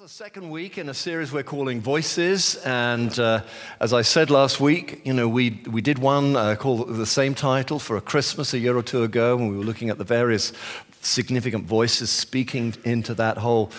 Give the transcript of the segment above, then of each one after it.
the second week in a series we're calling Voices, and uh, as I said last week, you know, we, we did one uh, called the same title for a Christmas a year or two ago, and we were looking at the various significant voices speaking into that whole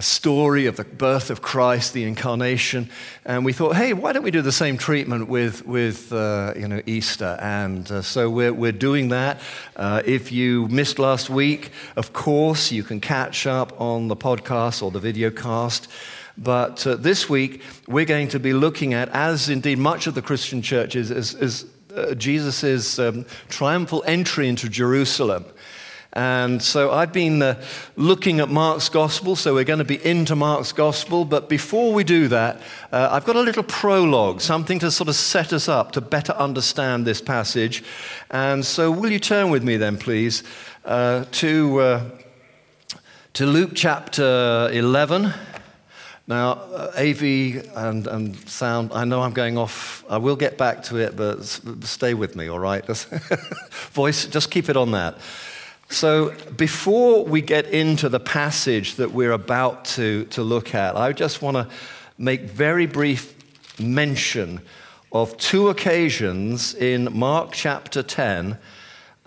story of the birth of Christ, the incarnation, and we thought, hey, why don't we do the same treatment with, with uh, you know, Easter? And uh, so we're, we're doing that. Uh, if you missed last week, of course, you can catch up on the podcast or the video cast. But uh, this week, we're going to be looking at, as indeed much of the Christian church is, is, is uh, Jesus' um, triumphal entry into Jerusalem. And so I've been uh, looking at Mark's gospel, so we're going to be into Mark's gospel. But before we do that, uh, I've got a little prologue, something to sort of set us up to better understand this passage. And so, will you turn with me then, please, uh, to, uh, to Luke chapter 11. Now, uh, AV and, and sound, I know I'm going off. I will get back to it, but stay with me, all right? Voice, just keep it on that. So, before we get into the passage that we're about to, to look at, I just want to make very brief mention of two occasions in Mark chapter 10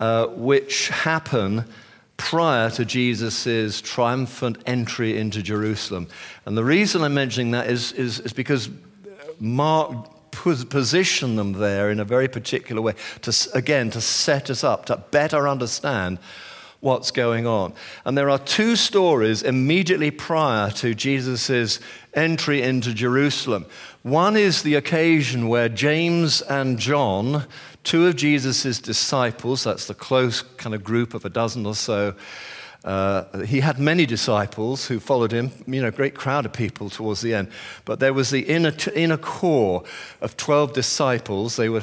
uh, which happen prior to Jesus' triumphant entry into Jerusalem. And the reason I'm mentioning that is, is, is because Mark positioned them there in a very particular way, to, again, to set us up, to better understand what's going on. And there are two stories immediately prior to Jesus' entry into Jerusalem. One is the occasion where James and John, two of Jesus' disciples, that's the close kind of group of a dozen or so, uh, he had many disciples who followed him, you know, a great crowd of people towards the end. But there was the inner, inner core of 12 disciples. They, were,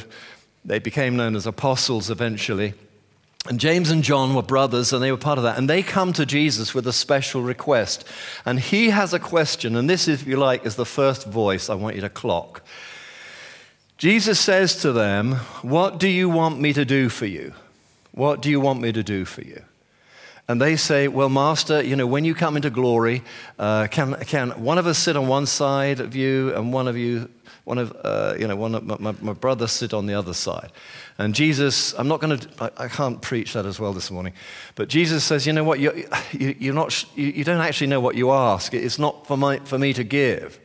they became known as apostles eventually. And James and John were brothers, and they were part of that. And they come to Jesus with a special request. And he has a question, and this, if you like, is the first voice I want you to clock. Jesus says to them, What do you want me to do for you? What do you want me to do for you? And they say, Well, Master, you know, when you come into glory, uh, can, can one of us sit on one side of you and one of you, one of, uh, you know, one of my, my brother sit on the other side? And Jesus, I'm not going to, I, can't preach that as well this morning, but Jesus says, you know what, you, you, you're not, you, you don't actually know what you ask. It's not for, my, for me to give.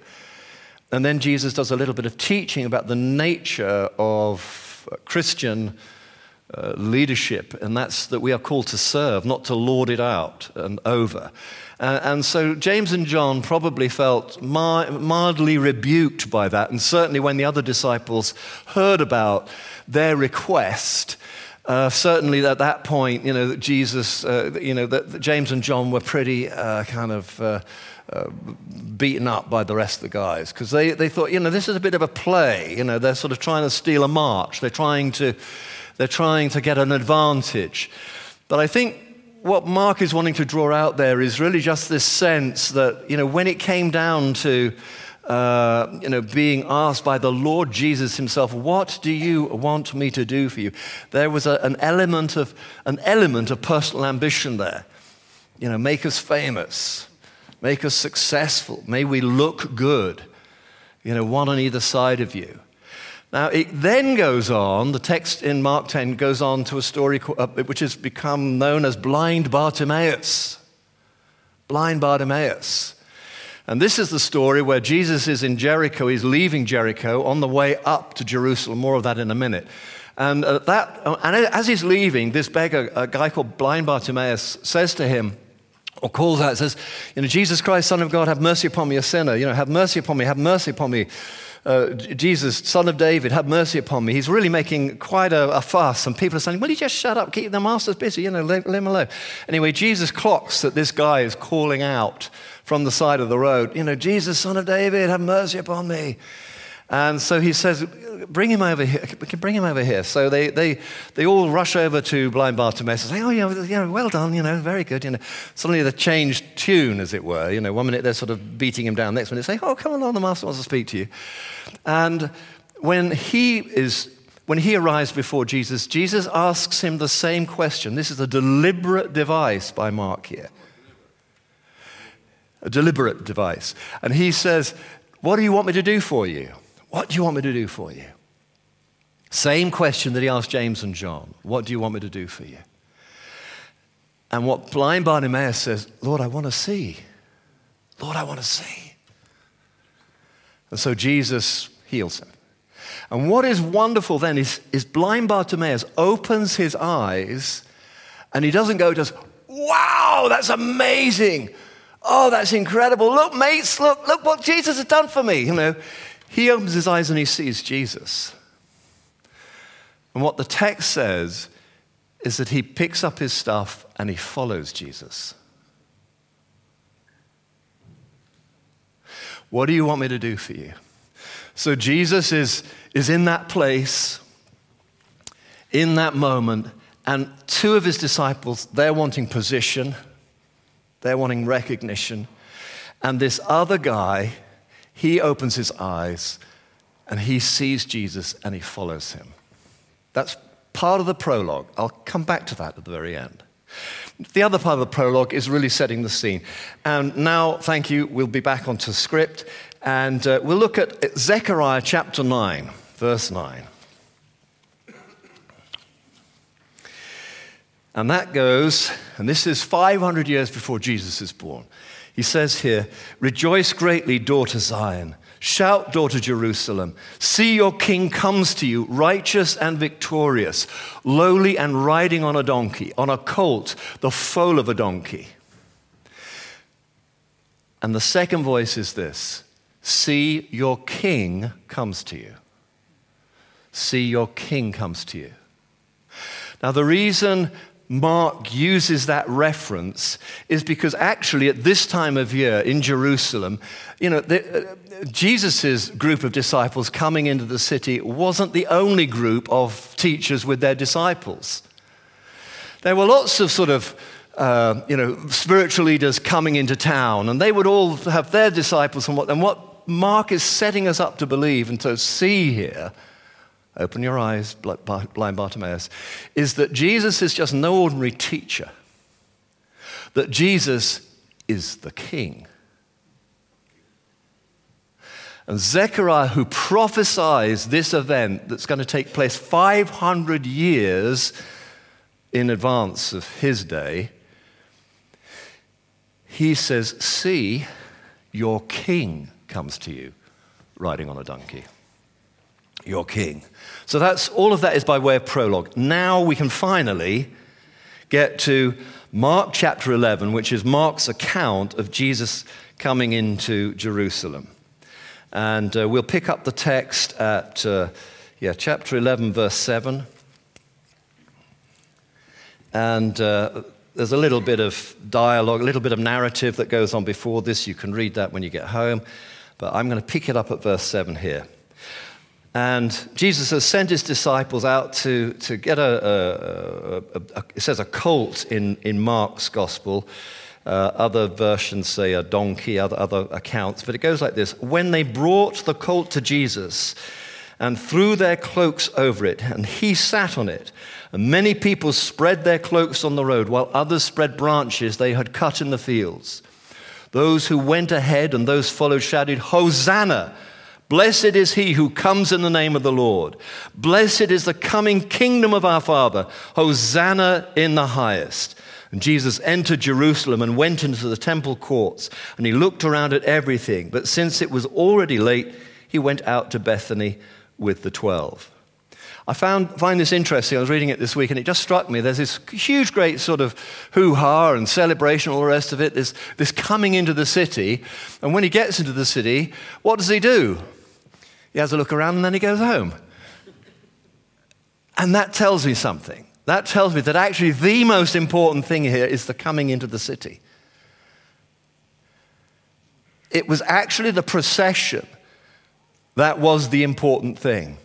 And then Jesus does a little bit of teaching about the nature of Christian uh, leadership, and that's that we are called to serve, not to lord it out and over. Uh, and so James and John probably felt mildly rebuked by that, and certainly when the other disciples heard about their request, uh, certainly at that point, you know, Jesus, uh, you know, that James and John were pretty uh, kind of uh, beaten up by the rest of the guys because they, they thought, you know, this is a bit of a play. You know, they're sort of trying to steal a march. They're trying to, they're trying to get an advantage. But I think what Mark is wanting to draw out there is really just this sense that, you know, when it came down to uh, you know, being asked by the Lord Jesus himself, what do you want me to do for you? There was a, an, element of, an element of personal ambition there. You know, make us famous, make us successful, may we look good, you know, one on either side of you. Now, it then goes on, the text in Mark 10 goes on to a story uh, which has become known as blind Bartimaeus. Blind Bartimaeus. And this is the story where Jesus is in Jericho. He's leaving Jericho on the way up to Jerusalem. More of that in a minute. And, that, and as he's leaving, this beggar, a guy called Blind Bartimaeus, says to him, or calls out, says, You know, Jesus Christ, Son of God, have mercy upon me, a sinner. You know, have mercy upon me, have mercy upon me. Uh, Jesus, Son of David, have mercy upon me. He's really making quite a, a fuss, and people are saying, Will you just shut up? Keep the master's busy, you know, leave, leave him alone. Anyway, Jesus clocks that this guy is calling out from the side of the road, You know, Jesus, son of David, have mercy upon me. And so he says, Bring him over here. We can bring him over here. So they, they, they all rush over to blind Bartimaeus and say, Oh, yeah, yeah, well done, you know, very good. You know, suddenly they change tune, as it were. You know, one minute they're sort of beating him down, next minute they say, Oh, come along, the master wants to speak to you. And when he is when he arrives before Jesus, Jesus asks him the same question. This is a deliberate device by Mark here. a deliberate device. And he says, What do you want me to do for you? What do you want me to do for you? Same question that he asked James and John What do you want me to do for you? And what blind Bartimaeus says, Lord, I want to see. Lord, I want to see. And so Jesus heals him. And what is wonderful then is, is blind Bartimaeus opens his eyes and he doesn't go just, wow, that's amazing. Oh, that's incredible. Look, mates, look, look what Jesus has done for me. You know, he opens his eyes and he sees Jesus. And what the text says is that he picks up his stuff and he follows Jesus. What do you want me to do for you? So Jesus is, is in that place, in that moment, and two of his disciples, they're wanting position, they're wanting recognition. And this other guy, he opens his eyes and he sees Jesus and he follows him. That's part of the prologue. I'll come back to that at the very end. The other part of the prologue is really setting the scene. And now, thank you, we'll be back onto script and uh, we'll look at Zechariah chapter 9, verse 9. And that goes, and this is 500 years before Jesus is born. He says here, Rejoice greatly, daughter Zion. Shout, daughter Jerusalem. See, your king comes to you, righteous and victorious, lowly and riding on a donkey, on a colt, the foal of a donkey. And the second voice is this See, your king comes to you. See, your king comes to you. Now, the reason Mark uses that reference is because actually at this time of year in Jerusalem, you know, uh, Jesus' group of disciples coming into the city wasn't the only group of teachers with their disciples. There were lots of sort of, uh, you know, spiritual leaders coming into town, and they would all have their disciples. And what, and what Mark is setting us up to believe and to see here open your eyes, blind Bartimaeus, is that Jesus is just no ordinary teacher, that Jesus is the king. And Zechariah, who prophesies this event that's going to take place 500 years in advance of his day, he says, See, your king comes to you riding on a donkey. Your king. So that's all of that is by way of prologue. Now we can finally get to Mark chapter 11, which is Mark's account of Jesus coming into Jerusalem. And uh, we'll pick up the text at uh, yeah, chapter 11, verse 7. And uh, there's a little bit of dialogue, a little bit of narrative that goes on before this. You can read that when you get home. But I'm going to pick it up at verse 7 here. And Jesus has sent his disciples out to, to get a, a, a, a it says a colt in, in Mark's gospel. Uh, other versions say a donkey, other, other accounts, but it goes like this When they brought the colt to Jesus and threw their cloaks over it, and he sat on it, and many people spread their cloaks on the road, while others spread branches they had cut in the fields. Those who went ahead and those followed shouted, Hosanna! Blessed is he who comes in the name of the Lord. Blessed is the coming kingdom of our Father. Hosanna in the highest. And Jesus entered Jerusalem and went into the temple courts, and he looked around at everything. But since it was already late, he went out to Bethany with the twelve. I found, find this interesting. I was reading it this week and it just struck me. There's this huge, great sort of hoo ha and celebration, all the rest of it, this, this coming into the city. And when he gets into the city, what does he do? He has a look around and then he goes home. And that tells me something. That tells me that actually the most important thing here is the coming into the city. It was actually the procession that was the important thing.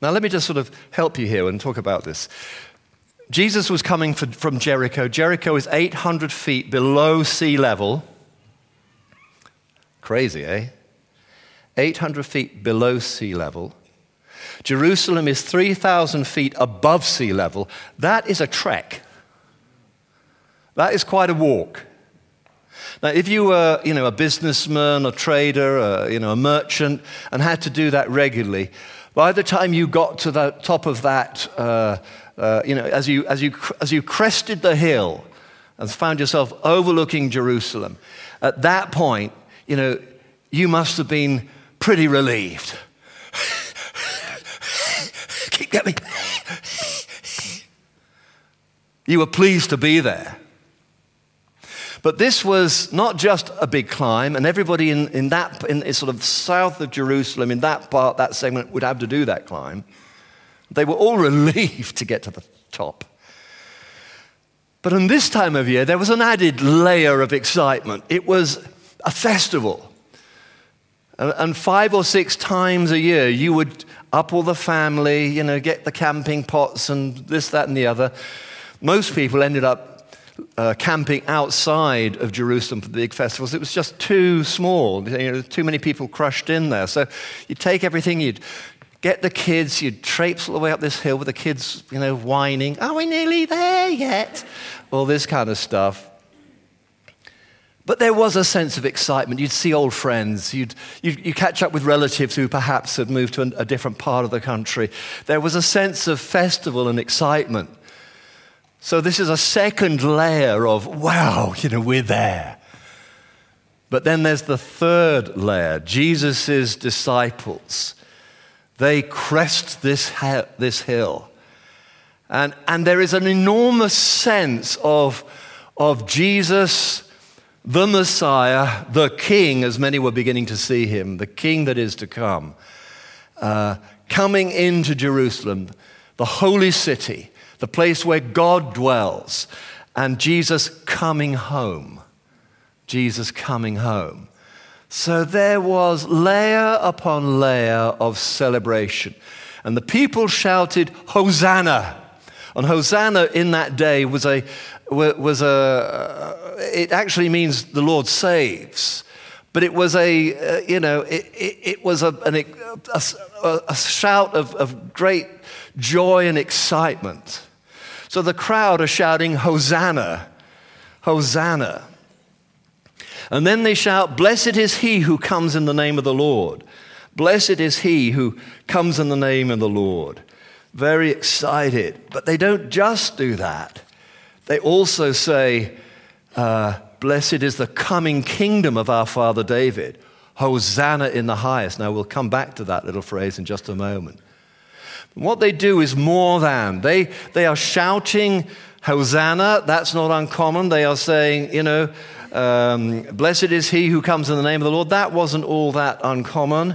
Now, let me just sort of help you here and talk about this. Jesus was coming from Jericho. Jericho is 800 feet below sea level. Crazy, eh? 800 feet below sea level. Jerusalem is 3,000 feet above sea level. That is a trek. That is quite a walk. Now, if you were, you know, a businessman, a trader, a, you know, a merchant, and had to do that regularly, by the time you got to the top of that, uh, uh, you know, as you, as, you, as you crested the hill and found yourself overlooking Jerusalem, at that point, you know, you must have been pretty relieved. Keep going. You were pleased to be there. But this was not just a big climb, and everybody in, in that, in sort of south of Jerusalem, in that part, that segment, would have to do that climb. They were all relieved to get to the top. But in this time of year, there was an added layer of excitement. It was a festival. And five or six times a year, you would up all the family, you know, get the camping pots and this, that, and the other. Most people ended up uh, camping outside of Jerusalem for the big festivals. It was just too small. You know, too many people crushed in there. So you'd take everything, you'd get the kids, you'd traipse all the way up this hill with the kids, you know, whining, Are we nearly there yet? All this kind of stuff. But there was a sense of excitement. You'd see old friends. You'd, you'd, you'd catch up with relatives who perhaps had moved to a, a different part of the country. There was a sense of festival and excitement. So this is a second layer of, wow, you know, we're there. But then there's the third layer Jesus' disciples. They crest this, this hill. And, and there is an enormous sense of, of Jesus, the Messiah, the King, as many were beginning to see him, the King that is to come, uh, coming into Jerusalem, the holy city the place where God dwells, and Jesus coming home. Jesus coming home. So there was layer upon layer of celebration. And the people shouted, Hosanna! And Hosanna in that day was a, was a it actually means the Lord saves. But it was a, uh, you know, it, it, it was a, an, a, a, shout of, of great joy and excitement. So the crowd are shouting, Hosanna, Hosanna. And then they shout, Blessed is he who comes in the name of the Lord. Blessed is he who comes in the name of the Lord. Very excited. But they don't just do that, they also say, uh, Blessed is the coming kingdom of our father David. Hosanna in the highest. Now, we'll come back to that little phrase in just a moment. What they do is more than. They, they are shouting, Hosanna. That's not uncommon. They are saying, you know, um, blessed is he who comes in the name of the Lord. That wasn't all that uncommon.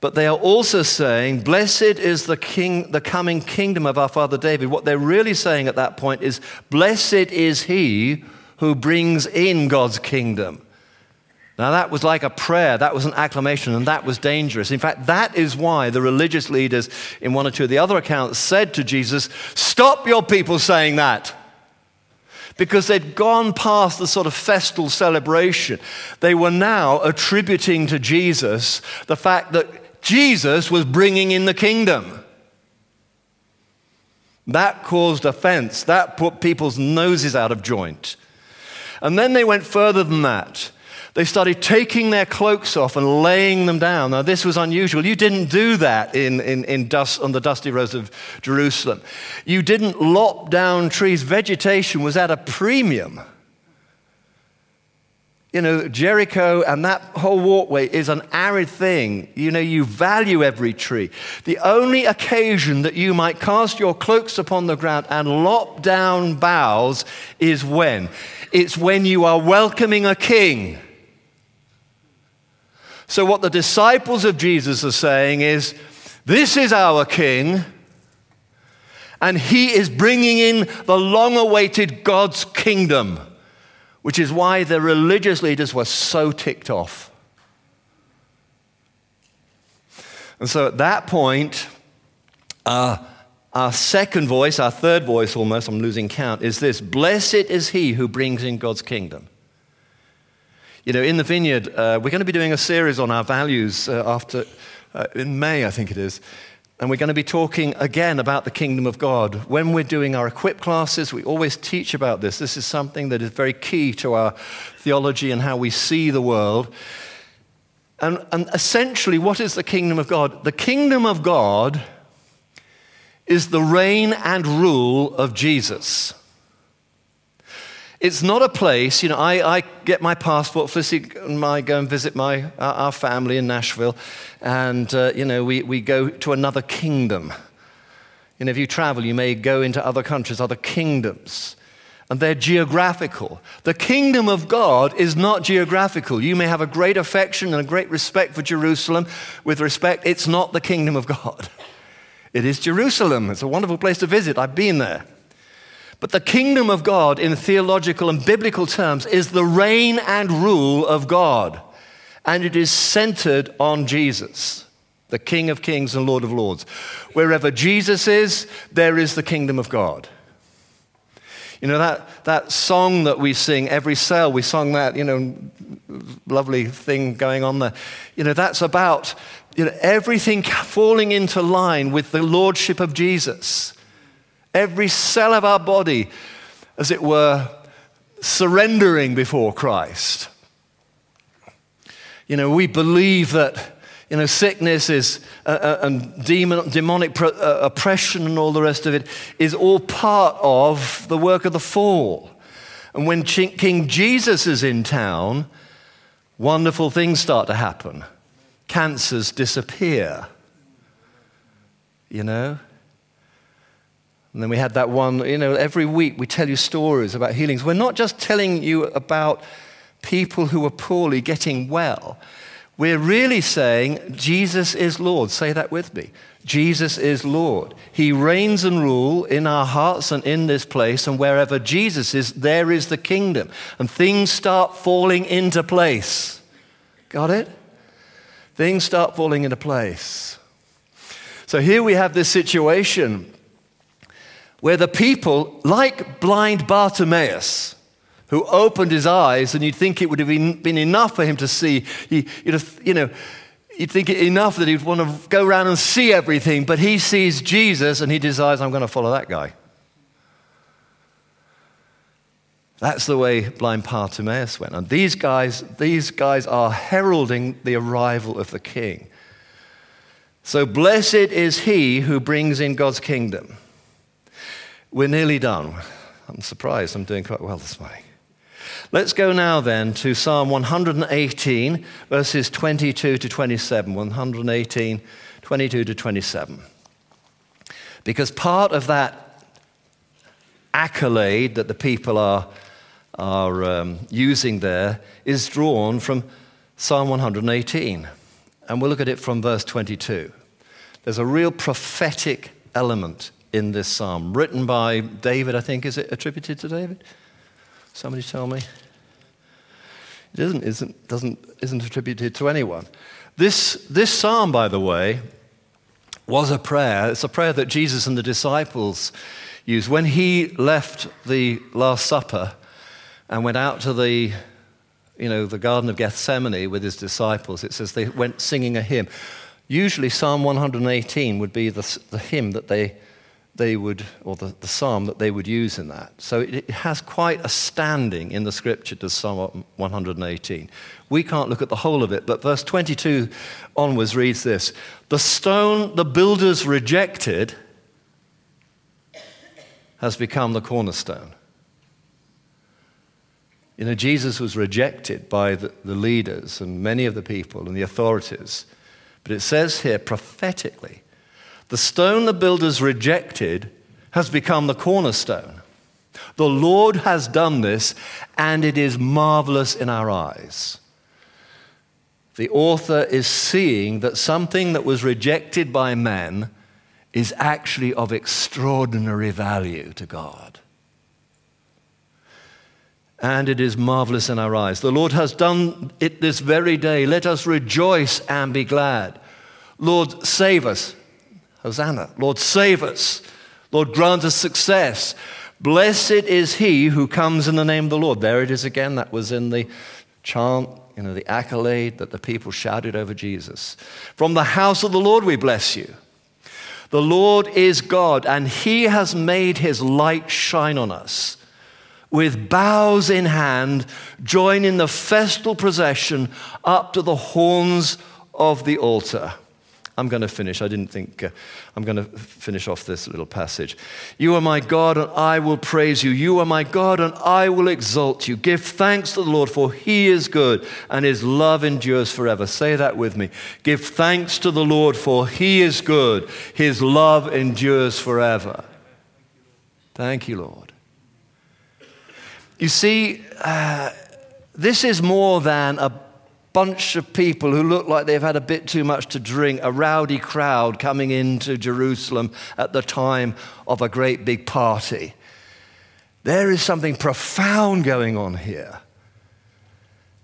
But they are also saying, Blessed is the, king, the coming kingdom of our father David. What they're really saying at that point is, Blessed is he who brings in God's kingdom. Now, that was like a prayer, that was an acclamation, and that was dangerous. In fact, that is why the religious leaders in one or two of the other accounts said to Jesus, Stop your people saying that. Because they'd gone past the sort of festal celebration. They were now attributing to Jesus the fact that Jesus was bringing in the kingdom. That caused offense. That put people's noses out of joint. And then they went further than that. They started taking their cloaks off and laying them down. Now, this was unusual. You didn't do that in, in, in dust, on the dusty roads of Jerusalem. You didn't lop down trees. Vegetation was at a premium. You know, Jericho and that whole walkway is an arid thing. You know, you value every tree. The only occasion that you might cast your cloaks upon the ground and lop down boughs is when? It's when you are welcoming a king. So, what the disciples of Jesus are saying is, This is our King, and he is bringing in the long awaited God's kingdom, which is why the religious leaders were so ticked off. And so, at that point, uh, our second voice, our third voice almost, I'm losing count, is this Blessed is he who brings in God's kingdom. You know, in the vineyard, uh, we're going to be doing a series on our values uh, after, uh, in May, I think it is. And we're going to be talking again about the kingdom of God. When we're doing our equip classes, we always teach about this. This is something that is very key to our theology and how we see the world. And, and essentially, what is the kingdom of God? The kingdom of God is the reign and rule of Jesus. It's not a place, you know, I, I get my passport, Felicity and I go and visit my, our, our family in Nashville, and, uh, you know, we, we go to another kingdom. Know, if you travel, you may go into other countries, other kingdoms, and they're geographical. The kingdom of God is not geographical. You may have a great affection and a great respect for Jerusalem. With respect, it's not the kingdom of God. It is Jerusalem. It's a wonderful place to visit. I've been there. But the kingdom of God, in theological and biblical terms, is the reign and rule of God. And it is centered on Jesus, the King of kings and Lord of lords. Wherever Jesus is, there is the kingdom of God. You know, that, that song that we sing, Every Cell, we sung that, you know, lovely thing going on there. You know, that's about you know, everything falling into line with the lordship of Jesus. Every cell of our body, as it were, surrendering before Christ. You know, we believe that you know, sickness is, uh, uh, and demon, demonic pro, uh, oppression and all the rest of it is all part of the work of the fall. And when King Jesus is in town, wonderful things start to happen. Cancers disappear. You know? And then we had that one, you know, every week we tell you stories about healings. We're not just telling you about people who are poorly getting well. We're really saying Jesus is Lord. Say that with me. Jesus is Lord. He reigns and rule in our hearts and in this place, and wherever Jesus is, there is the kingdom. And things start falling into place. Got it? Things start falling into place. So here we have this situation where the people, like blind Bartimaeus, who opened his eyes, and you'd think it would have been, enough for him to see, he, you'd have, you know, you'd think it enough that he'd want to go around and see everything, but he sees Jesus and he decides, I'm going to follow that guy. That's the way blind Bartimaeus went. And these guys, these guys are heralding the arrival of the king. So blessed is he who brings in God's kingdom. We're nearly done. I'm surprised I'm doing quite well this morning. Let's go now then to Psalm 118, verses 22 to 27. 118, 22 to 27. Because part of that accolade that the people are, are um, using there is drawn from Psalm 118. And we'll look at it from verse 22. There's a real prophetic element in this psalm, written by David, I think. Is it attributed to David? Somebody tell me. It isn't, isn't, doesn't, isn't attributed to anyone. This, this psalm, by the way, was a prayer. It's a prayer that Jesus and the disciples used. When he left the Last Supper and went out to the, you know, the Garden of Gethsemane with his disciples, it says they went singing a hymn. Usually, Psalm 118 would be the, the hymn that they they would, or the, the psalm that they would use in that. So it, it has quite a standing in the scripture to Psalm 118. We can't look at the whole of it, but verse 22 onwards reads this The stone the builders rejected has become the cornerstone. You know, Jesus was rejected by the, the leaders and many of the people and the authorities. But it says here prophetically, the stone the builders rejected has become the cornerstone. The Lord has done this, and it is marvelous in our eyes. The author is seeing that something that was rejected by men is actually of extraordinary value to God. And it is marvelous in our eyes. The Lord has done it this very day. Let us rejoice and be glad. Lord, save us. Hosanna. Lord, save us. Lord, grant us success. Blessed is he who comes in the name of the Lord. There it is again. That was in the chant, you know, the accolade that the people shouted over Jesus. From the house of the Lord we bless you. The Lord is God, and he has made his light shine on us. With boughs in hand, join in the festal procession up to the horns of the altar. I'm going to finish. I didn't think uh, I'm going to finish off this little passage. You are my God, and I will praise you. You are my God, and I will exalt you. Give thanks to the Lord, for he is good, and his love endures forever. Say that with me. Give thanks to the Lord, for he is good. His love endures forever. Thank you, Lord. You see, uh, this is more than a bunch of people who look like they've had a bit too much to drink, a rowdy crowd coming into Jerusalem at the time of a great big party. There is something profound going on here.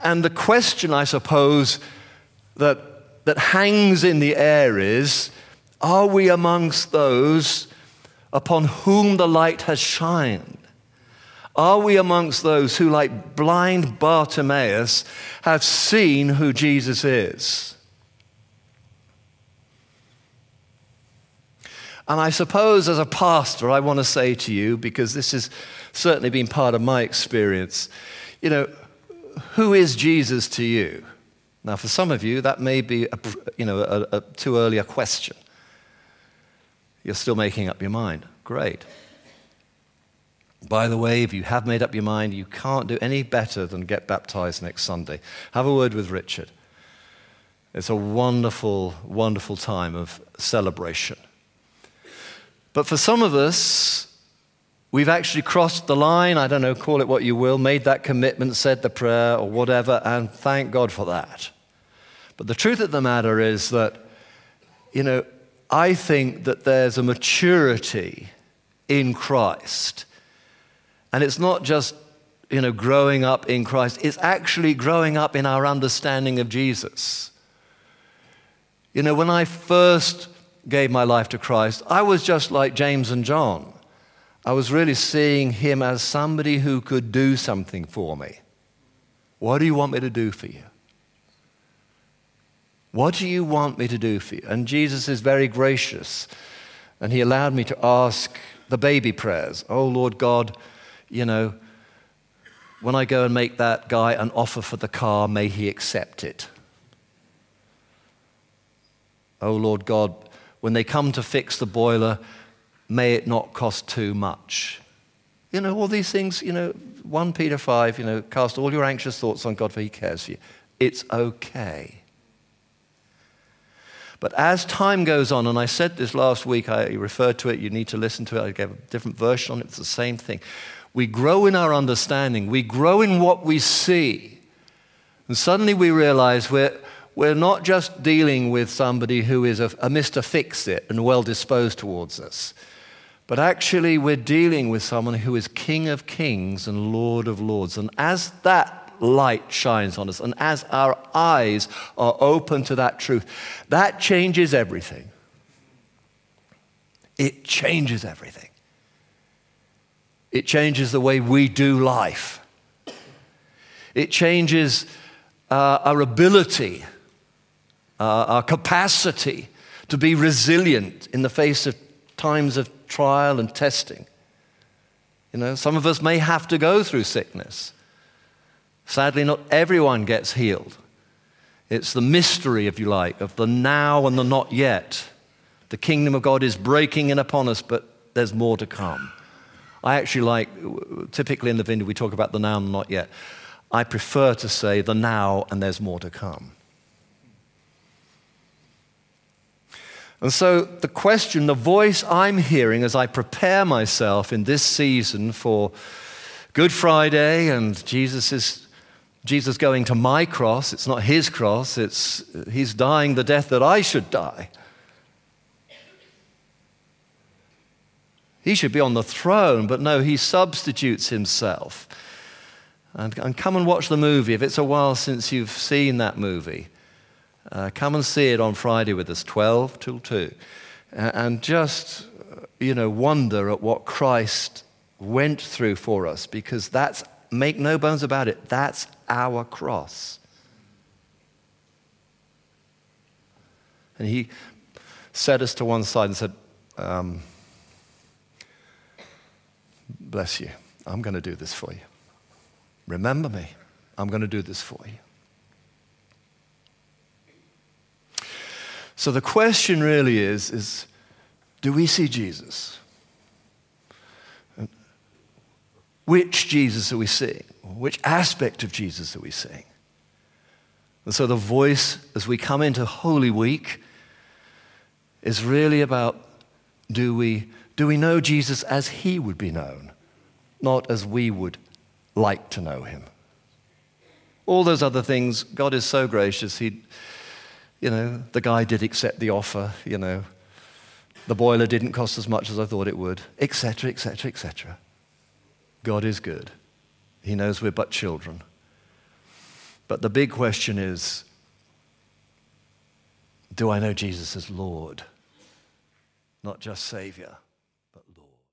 And the question, I suppose, that, that hangs in the air is are we amongst those upon whom the light has shined? Are we amongst those who, like blind Bartimaeus, have seen who Jesus is? And I suppose, as a pastor, I want to say to you, because this has certainly been part of my experience, you know, who is Jesus to you? Now, for some of you, that may be a, you know, a, a too early a question. You're still making up your mind. Great. By the way, if you have made up your mind, you can't do any better than get baptized next Sunday. Have a word with Richard. It's a wonderful, wonderful time of celebration. But for some of us, we've actually crossed the line, I don't know, call it what you will, made that commitment, said the prayer or whatever, and thank God for that. But the truth of the matter is that, you know, I think that there's a maturity in Christ and it's not just, you know, growing up in Christ, it's actually growing up in our understanding of Jesus. You know, when I first gave my life to Christ, I was just like James and John. I was really seeing him as somebody who could do something for me. What do you want me to do for you? What do you want me to do for you? And Jesus is very gracious. And he allowed me to ask the baby prayers Oh, Lord God, you know, when I go and make that guy an offer for the car, may he accept it. Oh Lord God, when they come to fix the boiler, may it not cost too much. You know, all these things, you know, 1 Peter 5, you know, cast all your anxious thoughts on God for he cares for you. It's okay. But as time goes on, and I said this last week, I referred to it, you need to listen to it, I gave a different version on it, it's the same thing. We grow in our understanding. We grow in what we see. And suddenly we realize we're, we're not just dealing with somebody who is a, a Mr. Fix It and well disposed towards us, but actually we're dealing with someone who is King of Kings and Lord of Lords. And as that light shines on us, and as our eyes are open to that truth, that changes everything. It changes everything. It changes the way we do life. It changes uh, our ability, uh, our capacity to be resilient in the face of times of trial and testing. You know, some of us may have to go through sickness. Sadly, not everyone gets healed. It's the mystery, if you like, of the now and the not yet. The kingdom of God is breaking in upon us, but there's more to come. I actually like, typically in the vineyard, we talk about the now and not yet. I prefer to say the now and there's more to come. And so, the question, the voice I'm hearing as I prepare myself in this season for Good Friday and Jesus is Jesus going to my cross, it's not his cross, it's he's dying the death that I should die. He should be on the throne, but no, he substitutes himself. And, and come and watch the movie. If it's a while since you've seen that movie, uh, come and see it on Friday with us, 12 till 2. and just, you know, wonder at what Christ went through for us because that's, make no bones about it, that's our cross. And he set us to one side and said, um, bless you. I'm going to do this for you. Remember me. I'm going to do this for you. So the question really is, is do we see Jesus? Which Jesus are we seeing? Which aspect of Jesus are we seeing? And so the voice as we come into Holy Week is really about do we, do we know Jesus as he would be known, not as we would like to know him? All those other things, God is so gracious. He, you know, the guy did accept the offer, you know, the boiler didn't cost as much as I thought it would, etc., etc., etc. God is good. He knows we're but children. But the big question is do I know Jesus as Lord, not just Savior?